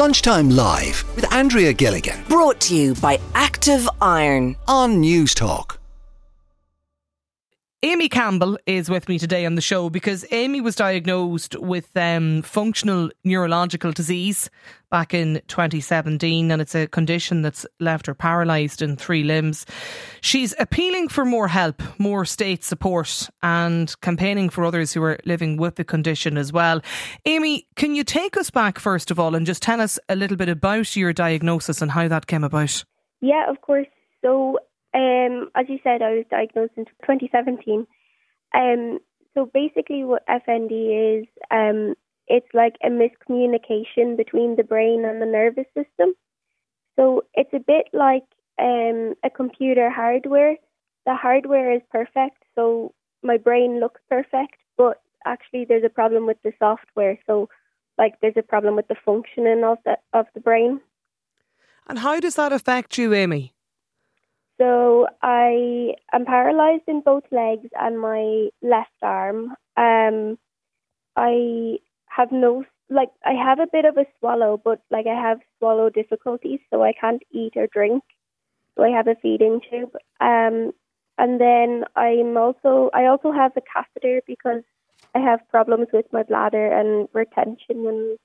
Lunchtime Live with Andrea Gilligan Brought to you by Active Iron. on Newstalk. Aimee Campbell is with me today on the show because Aimee was diagnosed with um, functional neurological disease back in 2017, and it's a condition that's left her paralysed in three limbs. She's appealing for more help, more state support, and campaigning for others who are living with the condition as well. Aimee, can you take us back first of all and just tell us a little bit about your diagnosis and how that came about? Yeah, of course. So, um, as you said, I was diagnosed in 2017. Um, so basically, what FND is, um, it's like a miscommunication between the brain and the nervous system. So it's a bit like um, a computer hardware. The hardware is perfect, so my brain looks perfect, but actually there's a problem with the software. So, like, there's a problem with the functioning of the of the brain. And how does that affect you, Aimee? So I am paralyzed in both legs and my left arm. Um, I have no like I have a bit of a swallow, but like I have swallow difficulties, so I can't eat or drink. So I have a feeding tube. Um, and then I'm also I also have a catheter because I have problems with my bladder and retention and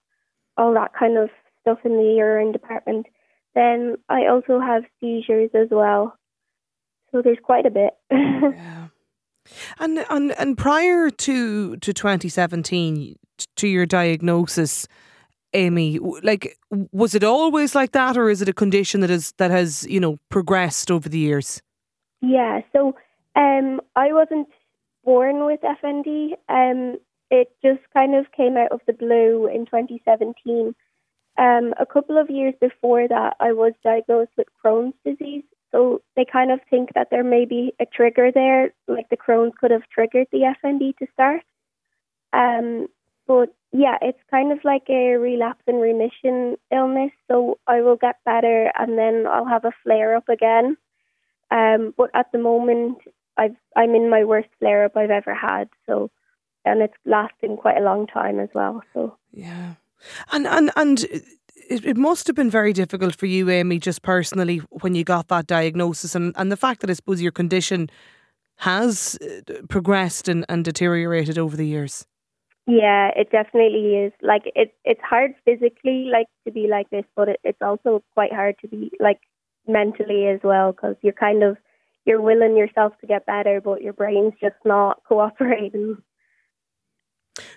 all that kind of stuff in the urine department. Then I also have seizures as well. So there's quite a bit. Yeah. And and and prior to to 2017 to your diagnosis Aimee like was it always like that or is it a condition that is that has you know progressed over the years yeah, so um, I wasn't born with FND. Um, it just kind of came out of the blue in 2017. Um, a couple of years before that, I was diagnosed with Crohn's disease. So they kind of think that there may be a trigger there, like the Crohn's could have triggered the FND to start. Um, but yeah, it's kind of like a relapse and remission illness. So I will get better and then I'll have a flare up again. Um, but at the moment, I've, I'm in my worst flare up I've ever had. So, and it's lasting quite a long time as well. So yeah and and and it, it must have been very difficult for you Aimee just personally when you got that diagnosis and and the fact that I suppose your condition has uh, progressed and, and deteriorated over the years yeah, it definitely is. Like it, it's hard physically, like to be like this, but it, it's also quite hard to be like mentally as well, because you're kind of you're willing yourself to get better, but your brain's just not cooperating.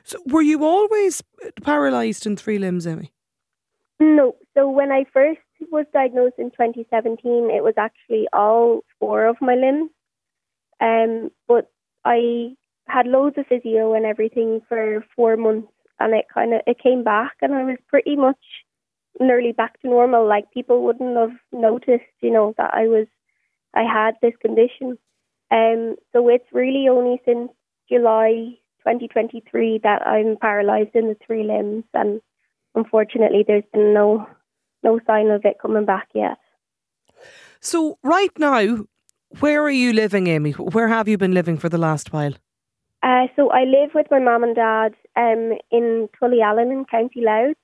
so were you always paralysed in three limbs Aimee No. So when I first was diagnosed in 2017, it was actually all four of my limbs. Um, but I had loads of physio and everything for four months, and it kind of it came back, and I was pretty much nearly back to normal. Like people wouldn't have noticed, you know, that I was I had this condition. Um, so it's really only since July 2023 that I'm paralysed in the three limbs, and unfortunately, there's been no no sign of it coming back yet. so right now where are you living Aimee where have you been living for the last while Uh, so I live with my mum and dad um, in Tullyallen in County Louth.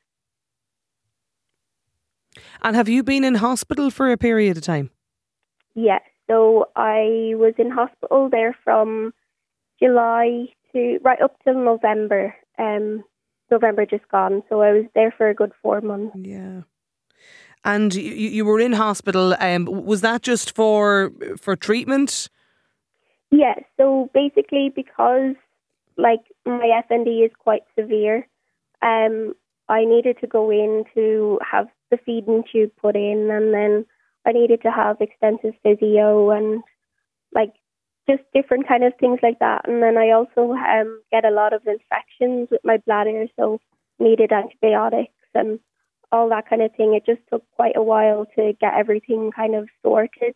and have you been in hospital for a period of time Yes. So I was in hospital there from July to right up till November. Um, November just gone. So I was there for a good four months. Yeah. And you, you were in hospital. Um, was that just for for treatment? Yeah. So basically, because like my FND is quite severe, um, I needed to go in to have the feeding tube put in, and then I needed to have extensive physio and like just different kind of things like that. And then I also um, get a lot of infections with my bladder, so needed antibiotics and all that kind of thing. It just took quite a while to get everything kind of sorted.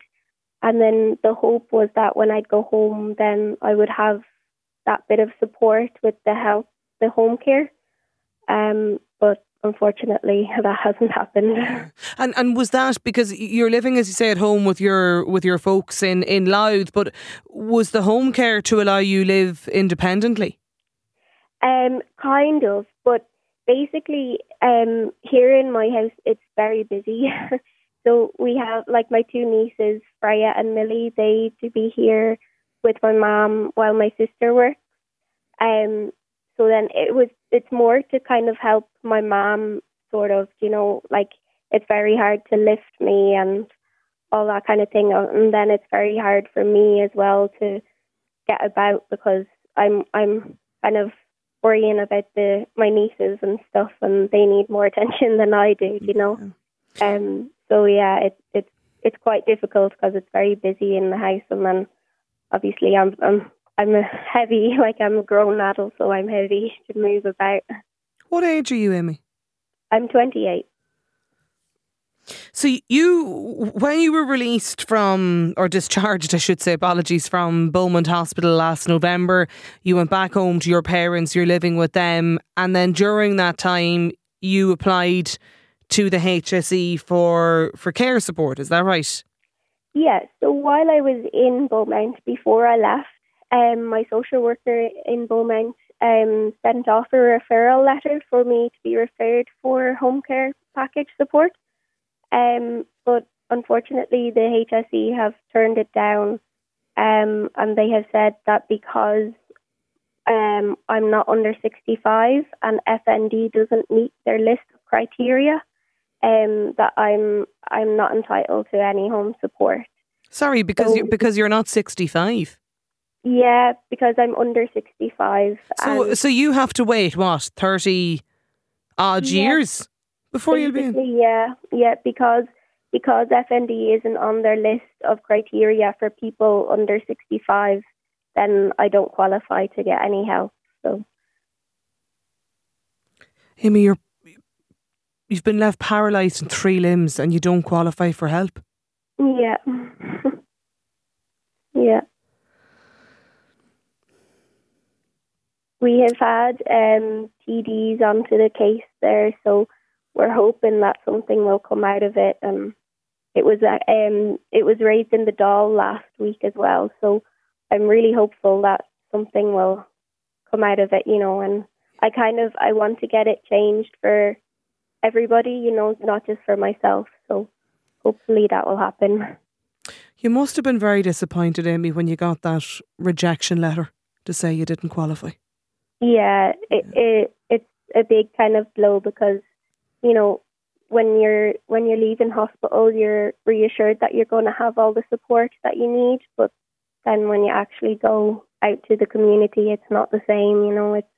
And then the hope was that when I'd go home, then I would have that bit of support with the health, the home care. Um, but unfortunately, that hasn't happened. And and was that because you're living, as you say, at home with your with your folks in in Louth? But was the home care to allow you live independently? Um, kind of, but basically, um, here in my house, it's very busy. so we have like my two nieces, Freya and Millie. They to be here with my mom while my sister works. Um, so then it was. It's more to kind of help my mom, sort of. You know, like it's very hard to lift me and all that kind of thing, and then it's very hard for me as well to get about because I'm I'm kind of worrying about the my nieces and stuff, and they need more attention than I do, you know. Um. So yeah, it it's it's quite difficult because it's very busy in the house, and then obviously I'm I'm I'm a heavy, like I'm a grown adult, so I'm heavy to move about. What age are you, Aimee? I'm 28. So you, when you were released from or discharged, I should say, apologies, from Beaumont Hospital last November, you went back home to your parents. You're living with them, and then during that time, you applied to the HSE for for care support. Is that right? Yeah. So while I was in Beaumont, before I left, um, my social worker in Beaumont um, sent off a referral letter for me to be referred for home care package support. Um, but unfortunately, the HSE have turned it down, um, and they have said that because um, I'm not under 65 and FND doesn't meet their list of criteria, um, that I'm I'm not entitled to any home support. Sorry, because So- you because you're not 65. Yeah, because I'm under 65. So so you have to wait what 30 odd Yeah. years before you'll be in. Yeah, yeah, because because FND isn't on their list of criteria for people under 65, then I don't qualify to get any help. So Aimee, you're you've been left paralysed in three limbs and you don't qualify for help. yeah, yeah. We have had um, TDs onto the case there, so we're hoping that something will come out of it. Um, it was uh, um, it was raised in the Dáil last week as well, so I'm really hopeful that something will come out of it. You know, and I kind of I want to get it changed for everybody. You know, not just for myself. So hopefully that will happen. You must have been very disappointed, Aimee, when you got that rejection letter to say you didn't qualify. Yeah, it, it it's a big kind of blow because you know when you're when you're leaving hospital, you're reassured that you're going to have all the support that you need, but then when you actually go out to the community, it's not the same. You know, it's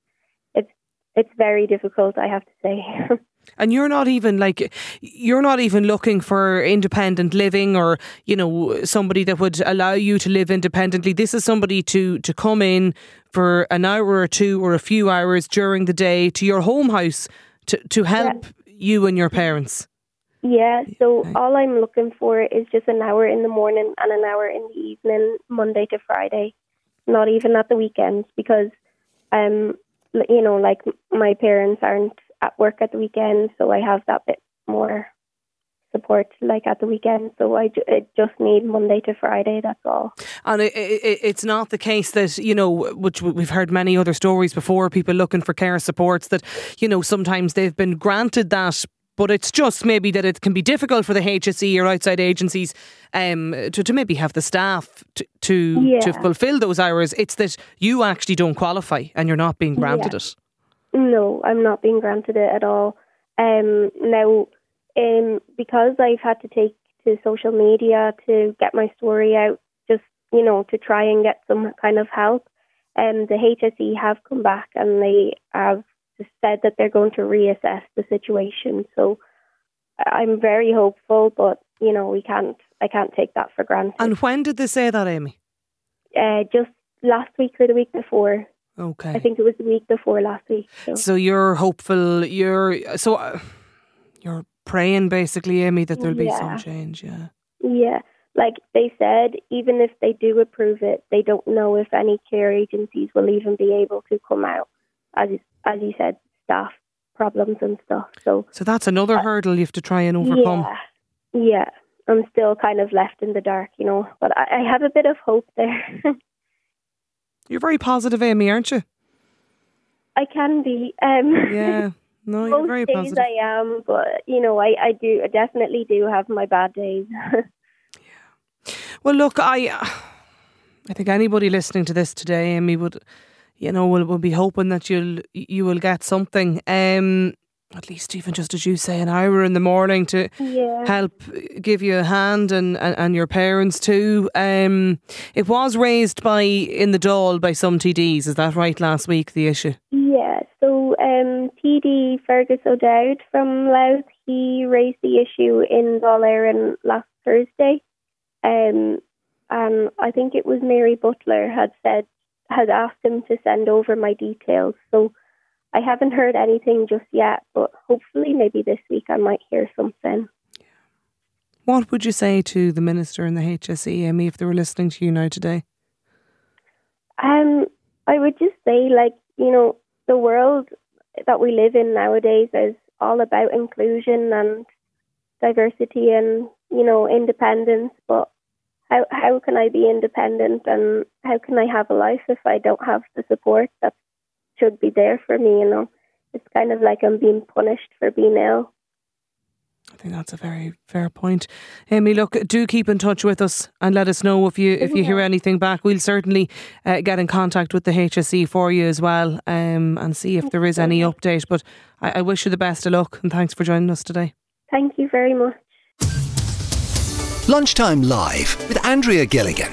it's it's very difficult. I have to say. And you're not even like you're not even looking for independent living or you know somebody that would allow you to live independently. This is somebody to to come in for an hour or two or a few hours during the day to your home house to to help you and your parents. Yeah, so all I'm looking for is just an hour in the morning and an hour in the evening, Monday to Friday, not even at the weekends because, um, you know, like my parents aren't at work at the weekend, so I have that bit more support like at the weekend. So I, ju- I just need Monday to Friday. That's all. And it, it, it's not the case that, you know, which we've heard many other stories before, people looking for care supports that, you know, sometimes they've been granted that. But it's just maybe that it can be difficult for the HSE or outside agencies um, to, to maybe have the staff to to, to fulfil those hours. It's that you actually don't qualify and you're not being granted Yeah. it. No, I'm not being granted it at all. Um, now, um, because I've had to take to social media to get my story out, just you know, to try and get some kind of help. Um, the HSE have come back and they have said that they're going to reassess the situation. So I'm very hopeful, but you know, we can't. I can't take that for granted. And when did they say that, Aimee? uh, just last week or the week before, Okay. I think it was the week before last week. So. So you're hopeful. You're so uh, you're praying basically, Aimee, that there'll be some change. Yeah. Yeah, like they said, even if they do approve it, they don't know if any care agencies will even be able to come out. As as you said, staff problems and stuff. So So that's another hurdle you have to try and overcome. yeah, yeah, I'm still kind of left in the dark, you know. But I, I have a bit of hope there. You're very positive, Aimee, aren't you? I can be. Um, Yeah. No, you're Most very days positive. I am, but you know, I, I do I definitely do have my bad days. Yeah. Well, look, I, I think anybody listening to this today, Aimee, would, you know, will, will be hoping that you'll you will get something. Um, at least even just as you say, an hour in the morning to yeah. help give you a hand and, and, and your parents too. Um, it was raised by in the Dáil by some TDs. Is that right? Last week, the issue. Yeah, so um, TD Fergus O'Dowd from Louth, he raised the issue in Dáil Éireann last Thursday. Um, and I think it was Mary Butler had said, had asked him to send over my details. So I haven't heard anything just yet, but hopefully maybe this week I might hear something. What would you say to the minister and the HSE, Aimee, if they were listening to you now today? Um, I would just say, like, you know, the world that we live in nowadays is all about inclusion and diversity and, you know, independence. But how, how can I be independent and how can I have a life if I don't have the support that should be there for me, you know? It's kind of like I'm being punished for being ill. I think that's a very fair point. Aimee, look, do keep in touch with us and let us know if you if you hear anything back. We'll certainly uh, get in contact with the HSE for you as well um, and see if there is any update. But I, I wish you the best of luck and thanks for joining us today. Thank you very much. Lunchtime Live with Andrea Gilligan.